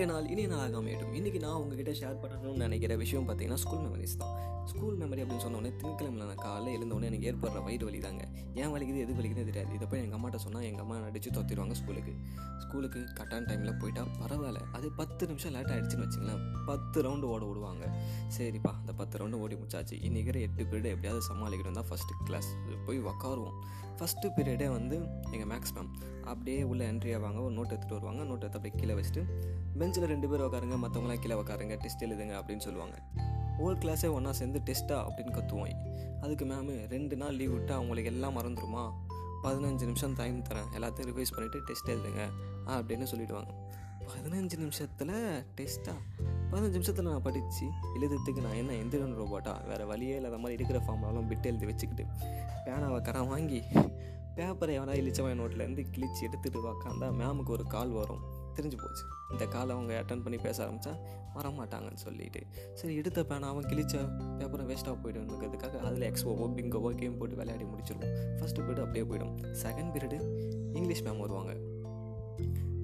இன்றைய நாள் இனிய நாளாக அமையட்டும் இன்றைக்கி நான் உங்ககிட்ட ஷேர் பண்ணணும்னு நினைக்கிற விஷயம் பார்த்தீங்கன்னா ஸ்கூல் மெமரிஸ் தான். ஸ்கூல் மெமரி அப்படின்னு சொன்னோடனே திங்கக்கிழமை நான் காலையில் எழுந்தோடனே எனக்கு ஏற்படுற வயிறு வலி தாங்க ஏன் வலிக்குது எது வலிக்குதுன்னு தெரியாது. இதை போய் எங்கள் அம்மாட்ட சொன்னால் எங்கள் அம்மா அடித்து தொத்திடுவாங்க ஸ்கூலுக்கு ஸ்கூலுக்கு கரெக்டான டைமில் போயிட்டால் பரவாயில்ல. அது பத்து நிமிஷம் லேட் ஆகிடுச்சின்னு வச்சுங்களேன் பத்து ரவுண்டு ஓட விடுவாங்க. சரிப்பா அந்த பத்து ரவுண்டு ஓடி முடிச்சாச்சு. இன்றைக்கிற எட்டு பீரியட் எப்படியாவது சமாளிக்கணும் தான் ஃபஸ்ட்டு கிளாஸ் போய் உக்காருவோம். ஃபஸ்ட்டு பீரியடே வந்து எங்கள் மேக்ஸ் மேம் அப்படியே உள்ள என்ட்ரி ஆவாங்க ஒரு நோட் எடுத்துகிட்டு வருவாங்க. நோட் எடுத்து அப்படியே கீழே வச்சுட்டு பெஞ்சில் ரெண்டு பேர் உட்காருங்க மற்றவங்களாம் கீழே உட்காருங்க டெஸ்ட் எழுதுங்க அப்படின்னு சொல்லுவாங்க. ஹோல் கிளாஸே ஒன்றா சேர்ந்து டெஸ்ட்டா அப்படின்னு கத்துவோம். அதுக்கு மேமு ரெண்டு நாள் லீவ் விட்டு அவங்களுக்கு எல்லாம் மறந்துடுமா பதினஞ்சு நிமிஷம் டைம் தரேன். எல்லாத்தையும் ரிவைஸ் பண்ணிவிட்டு டெஸ்ட் எழுதுங்க அப்படின்னு சொல்லிவிடுவாங்க பதினஞ்சு நிமிஷத்தில் டெஸ்ட்டா பதினஞ்சு நிமிஷத்தில் நான் படித்து எழுதுறதுக்கு நான் என்ன எந்திரன் ரோபோட்டா வேறு வழியே இல்லாத மாதிரி இருக்கிற ஃபார்ம்லாம் பிட்டு எழுதி வச்சுக்கிட்டு பேனாவை கரம் வாங்கி பேப்பரை எவனா இழிச்சவன் நோட்லேருந்து கிழிச்சு எடுத்துகிட்டு உக்காந்தா மேமுக்கு ஒரு கால் வரும். தெரிஞ்சு போச்சு. இந்த காலை அவங்க அட்டன் பண்ணி பேச ஆரம்பித்தா வரமாட்டாங்கன்னு சொல்லிட்டு. சரி எடுத்த பேனாவும் கிழிச்ச பேப்பரை வேஸ்ட்டாக போய்டுங்கிறதுக்காக அதில் எக்ஸ்போவோ பிங்கோவோ கேம் போட்டு விளையாடி முடிச்சிருவோம். ஃபஸ்ட்டு பீரியட் அப்படியே போயிடும். செகண்ட் பீரியடு இங்கிலீஷ் மேம் வருவாங்க.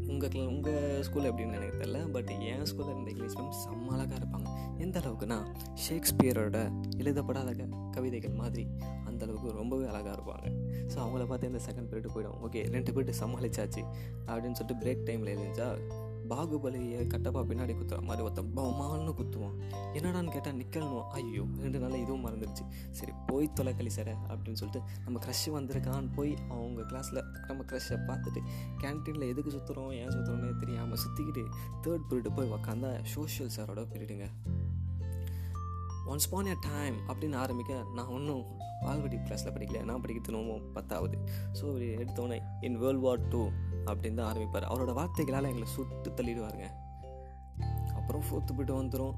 உங்கள் உங்கள் ஸ்கூலில் எப்படின்னு எனக்கு தெரில பட் என் ஸ்கூலில் இருந்த இங்கிலீஷ் மேம் செம்ம அழகாக இருப்பாங்க. எந்த அளவுக்குன்னா ஷேக்ஸ்பியரோட எழுதப்படாத க கவிதைகள் மாதிரி அந்த அளவுக்கு ரொம்பவே அழகாக இருப்பாங்க. ஸோ அவங்கள பார்த்து இந்த செகண்ட் பீரியட் போயிடும். ஓகே ரெண்டு பீரியட் சமாளிச்சாச்சு அப்படின்னு சொல்லிட்டு பிரேக் டைமில் எழுந்தா பாகுபலியை கட்டப்பா பின்னாடி குத்துற மாதிரி ஒருத்தன் பமான்னு குத்துவான். என்னடான்னு கேட்டால் நிக்கணும் ஐயோ ரெண்டு நாளில் இதுவும் மறந்துடுச்சு சரி போய் தொலைக்கலி சார் அப்படின்னு சொல்லிட்டு நம்ம க்ரஷ் வந்திருக்கான்னு போய் அவங்க கிளாஸில் நம்ம க்ரஷ்ஷை பார்த்துட்டு கேன்டீனில் எதுக்கு சுற்றுறோம் ஏன் சுற்றுறோன்னே தெரியாமல் சுற்றிக்கிட்டு தேர்ட் பீரியட் போய் உக்காந்தா சோஷியல் சாரோட பீரியடுங்க ஒன்ஸ் பான் ஏ டைம் அப்படின்னு ஆரம்பிக்க நான் ஒன்றும் பால்வடி கிளாஸில் படிக்கல. நான் படிக்கிறது ரொம்ப பத்தாவது. ஸோ எடுத்தோன்னே இன் வேர்ல்ட் வார் டூ அப்படின்னு தான் ஆரம்பிப்பார். அவரோட வார்த்தைகளால் எங்களை சுட்டு தள்ளிடுவாருங்க. அப்புறம் ஃபோர்த்து போய்ட்டு வந்துடும்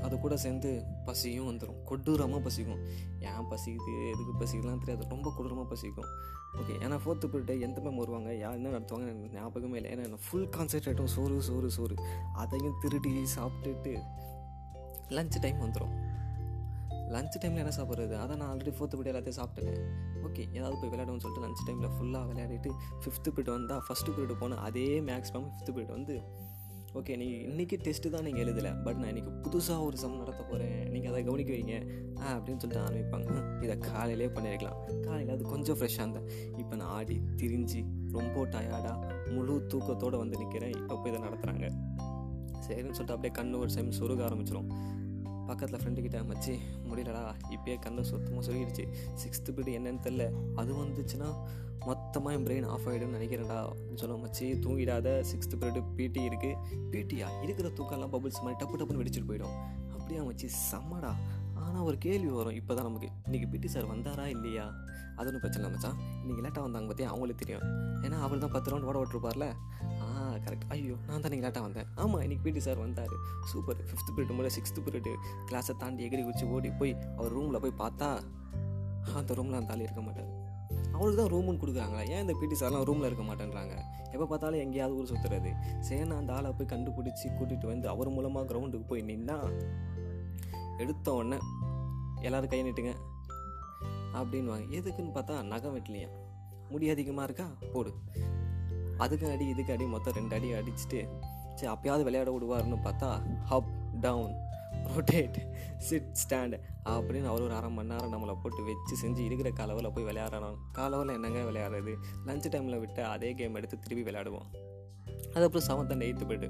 அது கூட சேர்ந்து பசியும் வந்துடும் கொடூரமாக பசிக்கும். ஏன் பசிக்குது? எதுக்கு பசிக்கலாம் தெரியாது. ரொம்ப கொடூரமாக பசிக்கும். ஓகே ஏன்னா ஃபோர்த்து போய்ட்டு எந்த மேம் வருவாங்க? யார் என்ன நடத்துவாங்க எனக்கு ஞாபகமே இல்லை. ஏன்னா ஃபுல் கான்சன்ட்ரேட்டும் சோறு சோறு சோறு. அதையும் திருடி சாப்பிட்டுட்டு லஞ்ச் டைம் வந்துடும் லஞ்ச் டைமில் என்ன சாப்பிட்றது? அதான் நான் ஆல்ரெடி ஃபோர்த்து பீரியட் எல்லாத்தையும் சாப்பிட்டேன். ஓகே ஏதாவது போய் விளையாடுவோம்னு சொல்லிட்டு லஞ்ச் டைமில் ஃபுல்லாக விளையாடிட்டு ஃபிஃப்த்து பீரியட் வந்தால் ஃபஸ்ட்டு பீரியட் போனால் அதே மேக்ஸிமம் ஃபிஃப்த்து பீரியட் வந்து ஓகே நீங்கள் இன்றைக்கி டெஸ்ட்டு தான் நீங்கள் எழுதலை பட் நான் இன்றைக்கி புதுசாக ஒரு சம் நடத்த போகிறேன் நீங்கள் அதை கவனிக்க வைங்க. ஆ அப்படின்னு சொல்லிட்டு ஆரம்பிப்பாங்க. இதை காலையிலே பண்ணியிருக்கலாம் காலையில் அது கொஞ்சம் ஃப்ரெஷ்ஷாக இருந்தேன் இப்போ நான் ஆடி திரிஞ்சு ரொம்ப டயர்டாக முழு தூக்கத்தோடு வந்து நிற்கிறேன் இப்போ போய் இதை நடத்துகிறாங்க சரின்னு சொல்லிட்டு அப்படியே கண்ணு ஒரு சைம் சொருக ஆரம்பிச்சிடும் பக்கத்தில் ஃப்ரெண்டுக்கிட்ட மச்சி முடியலடா இப்போயே கண்ணு சுத்தமாக சொல்லிடுச்சு சிக்ஸ்த்து பீரியட் என்னன்னு தெரில அது வந்துச்சுன்னா மொத்தமாக என் பிரெயின் ஆஃப் ஆகிடும்னு நினைக்கிறேன்டா. சொல்லுவோம் மச்சி தூங்கிடாத. சிக்ஸ்த்து பீரியட் பிடி இருக்குது பிடியா இருக்கிற தூக்கம்லாம் பபுள்ஸ் மாதிரி டப்பு டப்புன்னு வெடிச்சிட்டு போயிடும். அப்படியே மச்சி? செம்மடா. ஆனால் ஒரு கேள்வி வரும். இப்போ தான் நமக்கு இன்றைக்கி பிடி சார் வந்தாரா இல்லையா? அது ஒன்றும் பிரச்சனை இல்லை மச்சான். இன்றைக்கி லேட்டாக வந்தாங்க பற்றி அவங்களுக்கு தெரியும். ஏன்னா அவர் தான் பத்து ரவுண்ட் ஓட விட்டுருப்பார்ல கரெக்ட் ஐயோ நான் தான் லேட்டாக வந்தேன். ஆமாம் இன்றைக்கி பிடி சார் வந்தார். சூப்பர் ஃபிஃப்த் பீரியட் முறை சிக்ஸ்த்து பீரியட் கிளாஸை தாண்டி எகிரி குச்சி ஓடி போய் அவர் ரூமில் போய் பார்த்தா அந்த ரூமில் அந்த ஆள் இருக்க மாட்டார். அவளுக்கு தான் ரூமுன்னு கொடுக்குறாங்களா. ஏன் இந்த பிடி சார்லாம் ரூமில் இருக்க மாட்டேன்றாங்க? எப்போ பார்த்தாலும் எங்கேயாவது ஊர் சுற்றுறது சரி நான் அந்த ஆளை போய் கண்டுபிடிச்சி கூட்டிகிட்டு வந்து அவர் மூலமாக கிரவுண்டுக்கு போய் நின்னா எடுத்த உடனே எல்லோரும் கை நிட்டுங்க. அப்படின்வாங்க எதுக்குன்னு பார்த்தா நகம் வெட்டலையா? முடி அதிகமாக இருக்கா? போடு. அதுக்கு அடி இதுக்கு அடி மொத்தம் ரெண்டு அடி அடிச்சுட்டு சரி அப்பயாவது விளையாட விடுவார்னு பார்த்தா up down rotate sit stand அப்படின்னு அவர் ஒரு அரை மணி நேரம் நம்மளை போட்டு வச்சு செஞ்சு இருக்கிற கலவில் போய் விளையாடணும் காலவில் என்னங்க விளையாடுறது? லஞ்ச் டைமில் விட்டு அதே கேம் எடுத்து திருப்பி விளையாடுவோம். அதுக்கப்புறம் செவன்த் அண்ட் எயித்து போய்ட்டு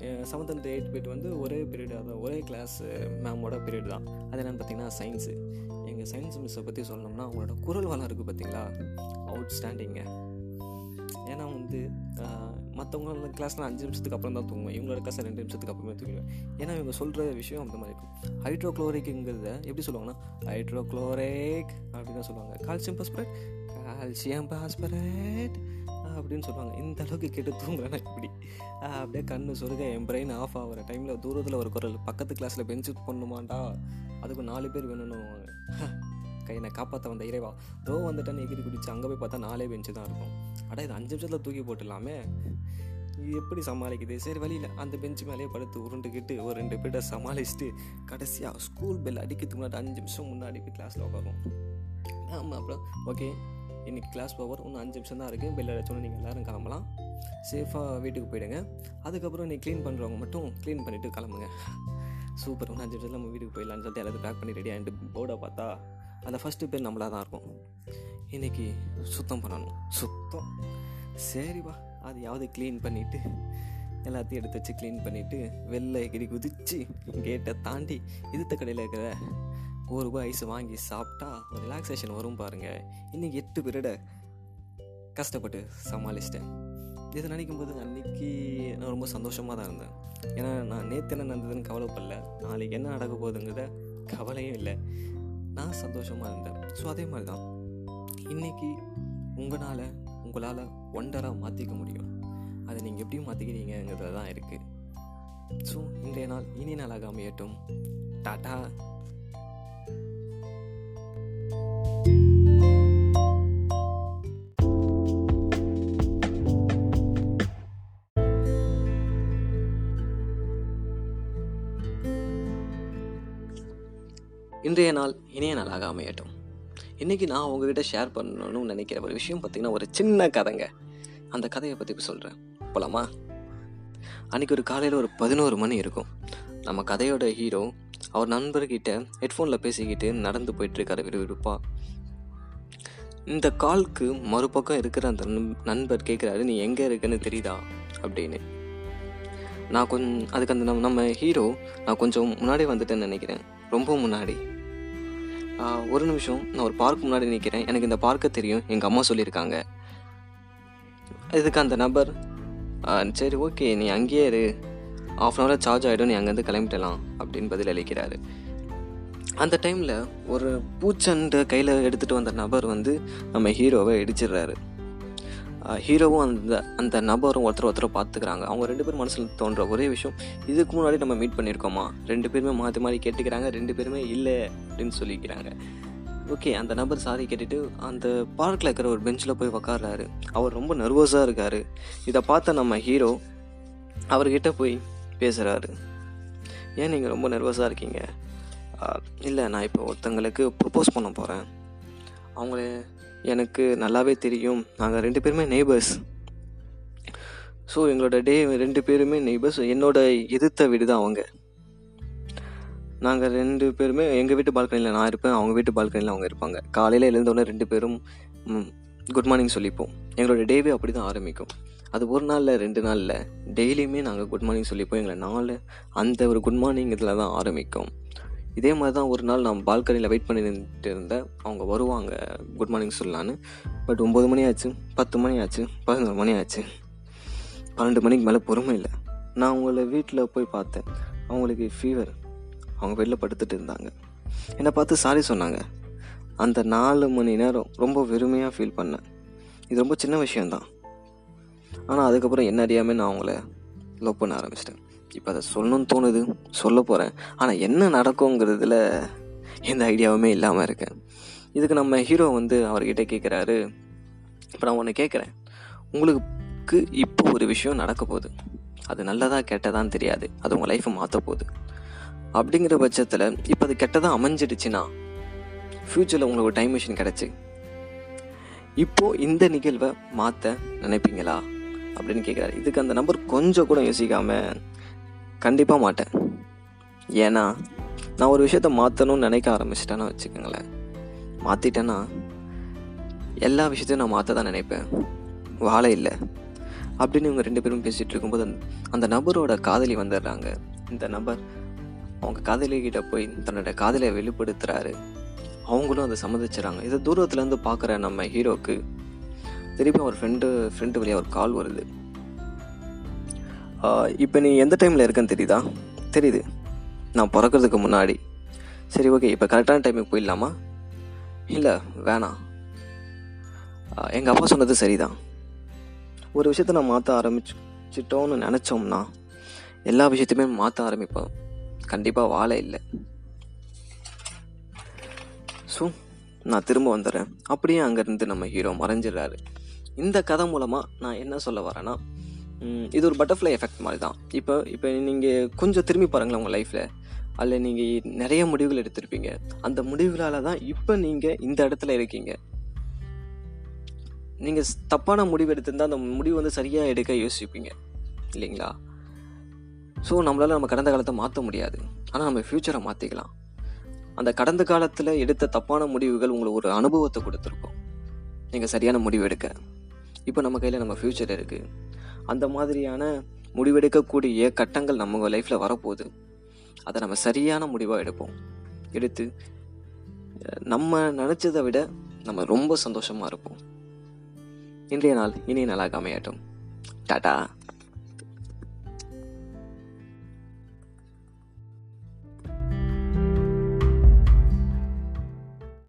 செவன்த் அண்ட் எயித் பீரியட் வந்து ஒரே பீரியட் அதான் ஒரே கிளாஸ் மேமோட பீரியட் தான். அது என்னென்னு பார்த்தீங்கன்னா சயின்ஸு எங்கள் சயின்ஸ் மிஸ்ஸை பற்றி சொல்லணும்னா அவங்களோட குரல் வளம் இருக்குது பார்த்தீங்களா? அவுட் ஸ்டாண்டிங்க ஏன்னா வந்து மற்றவங்க கிளாஸ்லாம் அஞ்சு நிமிஷத்துக்கு அப்புறம் தான் தூங்குவேன். இவங்களோட கிளாஸ் ரெண்டு நிமிஷத்துக்கு அப்புறமே தூங்குவேன் ஏன்னா இவங்க சொல்கிற விஷயம் அந்த மாதிரி இருக்கும். ஹைட்ரோக்ளோரிக்குங்கிறத எப்படி சொல்லுவாங்கன்னா ஹைட்ரோக்ளோரேக் அப்படின்னு தான் சொல்லுவாங்க. கால்சியம் பாஸ்பரேட் கால்சியம் பாஸ்பரேட் அப்படின்னு சொல்லுவாங்க. இந்த அளவுக்கு கேட்டு தூங்குறேன்னா இப்படி அப்படியே கண்ணு சொருக என் பிரெயின் ஆஃப் ஆகிற டைமில் தூரத்தில் ஒரு குரல் பக்கத்து கிளாஸில் பெஞ்சு பண்ணுமாண்டா அதுக்கு நாலு பேர் வேணும்னு என்னை காப்பாற்ற வந்த இறைவா. தோ வந்துட்டேன்னு எகிரி குடிச்சு அங்கே போய் பார்த்தா நாலே பெஞ்சு தான் இருக்கும். அடா இது அஞ்சு நிமிஷத்தில் தூக்கி போட்டுடலாமே. எப்படி சமாளிக்குது? சரி வழியில் அந்த பெஞ்சு மேலேயே படுத்து உருண்டுக்கிட்டு ஒரு ரெண்டு பேர்ட்ட சமாளிச்சுட்டு கடைசியாக ஸ்கூல் பெல் அடிக்கிறதுக்கு முன்னாடி அஞ்சு நிமிஷம் முன்னாடி போய் கிளாஸில் உட்காரும் ஆமாம் அப்புறம் ஓகே இன்றைக்கி கிளாஸ் பவர் இன்னும் அஞ்சு நிமிஷம் தான் இருக்குது பெல் அடிச்சோன்னு நீங்கள் எல்லோரும் கிளம்பலாம். சேஃபாக வீட்டுக்கு போயிடுங்க. அதுக்கப்புறம் நீ க்ளீன் பண்ணுறவங்க மட்டும் க்ளீன் பண்ணிவிட்டு கிளம்புங்க. சூப்பர் ஒன்று அஞ்சு நிமிஷத்தில் நம்ம வீட்டுக்கு போயிடலான்னு சொல்லிட்டு எல்லாத்தையும் பேக் பண்ணி ரெடி ஆகிட்டு போர்டை பார்த்தா அந்த ஃபஸ்ட்டு பேர் நம்மளாக தான் இருக்கும். இன்றைக்கி சுத்தம் பண்ணணும். சுத்தம். சரிப்பா அது யாவது க்ளீன் பண்ணிவிட்டு எல்லாத்தையும் எடுத்து வச்சு க்ளீன் பண்ணிவிட்டு வெளில எகிரி குதித்து கேட்டை தாண்டி இதுத்த கடையில் இருக்கிற ஒரு ரூபாய் ஐஸ் வாங்கி சாப்பிட்டா ஒரு ரிலாக்ஸேஷன் வரும் பாருங்கள் இன்றைக்கி எட்டு பீரியடை கஷ்டப்பட்டு சமாளிச்சிட்டேன். இதை நினைக்கும் போது அன்றைக்கி நான் ரொம்ப சந்தோஷமாக தான் இருந்தேன். ஏன்னா நான் நேற்று என்ன நடந்ததுன்னு கவலைப்படல. நாளைக்கு என்ன நடக்க போகுதுங்கிறத கவலையும் இல்லை. நான் சந்தோஷமாக இருந்தேன். ஸோ அதே மாதிரி தான் இன்றைக்கி உங்களால் உங்களால் ஒண்டராக மாற்றிக்க முடியும். அதை நீங்கள் எப்படி மாற்றிக்கிறீங்கிறதுல தான் இருக்குது ஸோ இன்றைய நாள் இனி நாளாக அமையட்டும். டாட்டா இன்றைய நாள் இனிய நாளாக அமையட்டும். இன்றைக்கி நான் உங்ககிட்ட ஷேர் பண்ணணும்னு நினைக்கிற ஒரு விஷயம் பார்த்திங்கன்னா ஒரு சின்ன கதைங்க. அந்த கதையை பற்றி சொல்கிறேன் போலாமா? அன்றைக்கி ஒரு காலையில் ஒரு பதினோரு மணி இருக்கும். நம்ம கதையோட ஹீரோ அவர் நண்பர்கிட்ட ஹெட்ஃபோனில் பேசிக்கிட்டு நடந்து போயிட்டுருக்காரு விறுவிறுப்பாக இந்த கால்க்கு மறுபக்கம் இருக்கிற அந்த நண்- நண்பர் கேட்குறாரு நீ எங்கே இருக்குன்னு தெரியுதா? அப்படின்னு. நான் கொஞ்சம் அதுக்கு அந்த நம்ம நம்ம ஹீரோ நான் கொஞ்சம் முன்னாடி வந்துட்டேன்னு நினைக்கிறேன். ரொம்ப முன்னாடி. ஒரு நிமிஷம் நான் ஒரு பார்க் முன்னாடி நிற்கிறேன் எனக்கு இந்த பார்க்கை தெரியும். எங்கள் அம்மா சொல்லியிருக்காங்க. இதுக்கு அந்த நபர் சரி ஓகே நீ அங்கேயே இரு. ஆஃப் அன் அவரில் சார்ஜ் ஆகிடும் நீ அங்கேருந்து கிளம்பிடலாம் அப்படின்னு பதில் அளிக்கிறாரு. அந்த டைமில் ஒரு பூச்சண்டை கையில் எடுத்துகிட்டு வந்த நபர் வந்து நம்ம ஹீரோவை இடிச்சிடுறாரு. ஹீரோவும் அந்த அந்த நபரும் ஒருத்தர் ஒருத்தர் பார்த்துக்கிறாங்க. அவங்க ரெண்டு பேரும் மனசில் தோன்ற ஒரே விஷயம் இதுக்கு முன்னாடி நம்ம மீட் பண்ணியிருக்கோமா ரெண்டு பேருமே மாற்றி மாறி கேட்டுக்கிறாங்க ரெண்டு பேருமே இல்லை அப்படின்னு சொல்லிக்கிறாங்க. ஓகே அந்த நபர் சாரி கேட்டுட்டு அந்த பார்க்கில் இருக்கிற ஒரு பெஞ்சில் போய் உக்காடுறாரு அவர் ரொம்ப நர்வஸாக இருக்கார். இதை பார்த்த நம்ம ஹீரோ அவர்கிட்ட போய் பேசுகிறாரு ஏன் நீங்கள் ரொம்ப நர்வஸாக இருக்கீங்க? இல்லை நான் இப்போ ஒருத்தங்களுக்கு ப்ரப்போஸ் பண்ண போகிறேன் அவங்கள எனக்கு நல்லாவே தெரியும். நாங்கள் ரெண்டு பேருமே நெய்பர்ஸ் ஸோ எங்களோட டே ரெண்டு பேருமே நெய்பர்ஸ் என்னோட எதிர்த்த வீடு தான் அவங்க. நாங்கள் ரெண்டு பேருமே எங்கள் வீட்டு பால்கனியில் நான் இருப்பேன் அவங்க வீட்டு பால்கனியில் அவங்க இருப்பாங்க. காலையில் எழுந்தோடனே ரெண்டு பேரும் குட் மார்னிங் சொல்லிப்போம். எங்களோட டேவே அப்படி தான் ஆரம்பிக்கும். அது ஒரு நாளில் ரெண்டு நாளில் டெய்லியுமே நாங்கள் குட் மார்னிங் சொல்லிப்போம். எங்களை நாலு அந்த ஒரு குட் மார்னிங் இதில் தான் ஆரம்பிக்கும். இதே மாதிரி தான் ஒரு நாள் நான் பால்கனியில் வெயிட் பண்ணி நின்றுட்டு இருந்தேன் அவங்க வருவாங்க. குட் மார்னிங் சொல்லலான்னு. பட் ஒம்பது மணி ஆச்சு பத்து மணி ஆச்சு பதினோரு மணி ஆச்சு. பன்னெண்டு மணிக்கு மேலே பொறுமை இல்லை. நான் அவங்கள வீட்டில் போய் பார்த்தேன். அவங்களுக்கு ஃபீவர் அவங்க வெளில படுத்துட்டு இருந்தாங்க. என்னை பார்த்து சாரி சொன்னாங்க. அந்த நாலு மணி நேரம் ரொம்ப வெறுமையாக ஃபீல் பண்ணேன். இது ரொம்ப சின்ன விஷயந்தான் ஆனால் அதுக்கப்புறம் என்ன அறியாமல் நான் அவங்கள லவ் பண்ண ஆரம்பிச்சிட்டேன். இப்போ அதை சொல்லணும்னு தோணுது சொல்ல போகிறேன் ஆனால் என்ன நடக்குங்கிறதுல எந்த ஐடியாவுமே இல்லாமல் இருக்கேன் இதுக்கு நம்ம ஹீரோ வந்து அவர்கிட்ட கேட்குறாரு இப்போ நான் ஒன்று கேட்குறேன் உங்களுக்கு இப்போ ஒரு விஷயம் நடக்க போகுது. அது நல்லதாக கெட்டதான்னு தெரியாது. அது உங்கள் லைஃப்பை மாற்ற போகுது. அப்படிங்கிற பட்சத்தில் இப்போ அது கெட்டதாக அமைஞ்சிடுச்சுன்னா ஃப்யூச்சரில் உங்களுக்கு டைம் மிஷின் கிடச்சி. இப்போது இந்த நிகழ்வை மாற்ற நினைப்பீங்களா? அப்படின்னு கேட்குறாரு இதுக்கு அந்த நம்பர் கொஞ்சம் கூட யோசிக்காமல் கண்டிப்பாக மாட்டேன். ஏன்னா நான் ஒரு விஷயத்த மாற்றணும்னு நினைக்க ஆரம்பிச்சிட்டேன்னு வச்சுக்கோங்களேன். மாற்றிட்டேன்னா எல்லா விஷயத்தையும் நான் மாற்ற தான் நினைப்பேன். வாழை இல்லை. அப்படின்னு இவங்க ரெண்டு பேரும் பேசிகிட்டு இருக்கும்போது அந்த- நபரோட காதலி வந்துடுறாங்க. இந்த நபர் அவங்க காதலிக்கிட்ட போய் தன்னோட காதலியை வெளிப்படுத்துகிறாரு அவங்களும் அதை சம்மதிச்சுறாங்க. இதை தூரத்துலேருந்து பார்க்குற நம்ம ஹீரோக்கு திருப்பி அவர் ஃப்ரெண்டு ஃப்ரெண்டு வழியாக ஒரு கால் வருது. இப்போ நீ எந்த டைமில் இருக்கன்னு தெரியுதா? தெரியுது. நான் பிறக்கிறதுக்கு முன்னாடி. சரி ஓகே இப்போ கரெக்டான டைமுக்கு போயிடலாமா? இல்லை வேணாம் எங்கள் அப்பா சொன்னது சரிதான். ஒரு விஷயத்தை நான் மாற்ற ஆரம்பிச்சிட்டோன்னு நினச்சோம்னா எல்லா விஷயத்தையுமே மாற்ற ஆரம்பிப்போம். கண்டிப்பாக வாழை இல்லை. ஸோ நான் திரும்ப வந்துடுறேன் அப்படியே அங்கேருந்து நம்ம ஹீரோ மறைஞ்சிடுறாரு. இந்த கதை மூலமாக நான் என்ன சொல்ல வரேன்னா இது ஒரு பட்டர்ஃப்ளை எஃபெக்ட் மாதிரி தான் இப்போ இப்போ நீங்கள் கொஞ்சம் திரும்பி பாருங்களேன் உங்கள் லைஃப்பில் அதில் நீங்கள் நிறைய முடிவுகள் எடுத்திருப்பீங்க. அந்த முடிவுகளால் தான் இப்போ நீங்கள் இந்த இடத்துல இருக்கீங்க. நீங்கள் தப்பான முடிவு எடுத்திருந்தால் அந்த முடிவு வந்து சரியாக எடுக்க யோசிப்பீங்க. இல்லைங்களா? ஸோ நம்மளால் நம்ம கடந்த காலத்தை மாற்ற முடியாது. ஆனால் நம்ம ஃப்யூச்சரை மாற்றிக்கலாம் அந்த கடந்த காலத்தில் எடுத்த தப்பான முடிவுகள் உங்களுக்கு ஒரு அனுபவத்தை கொடுத்துருக்கும். நீங்கள் சரியான முடிவு எடுக்க. இப்போ நம்ம கையில் நம்ம ஃப்யூச்சர் இருக்குது அந்த மாதிரியான முடிவெடுக்கக்கூடிய கட்டங்கள் நம்ம லைஃப்பில் வரப்போகுது. அதை நம்ம சரியான முடிவாக எடுப்போம். எடுத்து நம்ம நினச்சதை விட நம்ம ரொம்ப சந்தோஷமாக இருப்போம். இன்றைய நாள் இனிய நாளாக அமையட்டும். டாடா!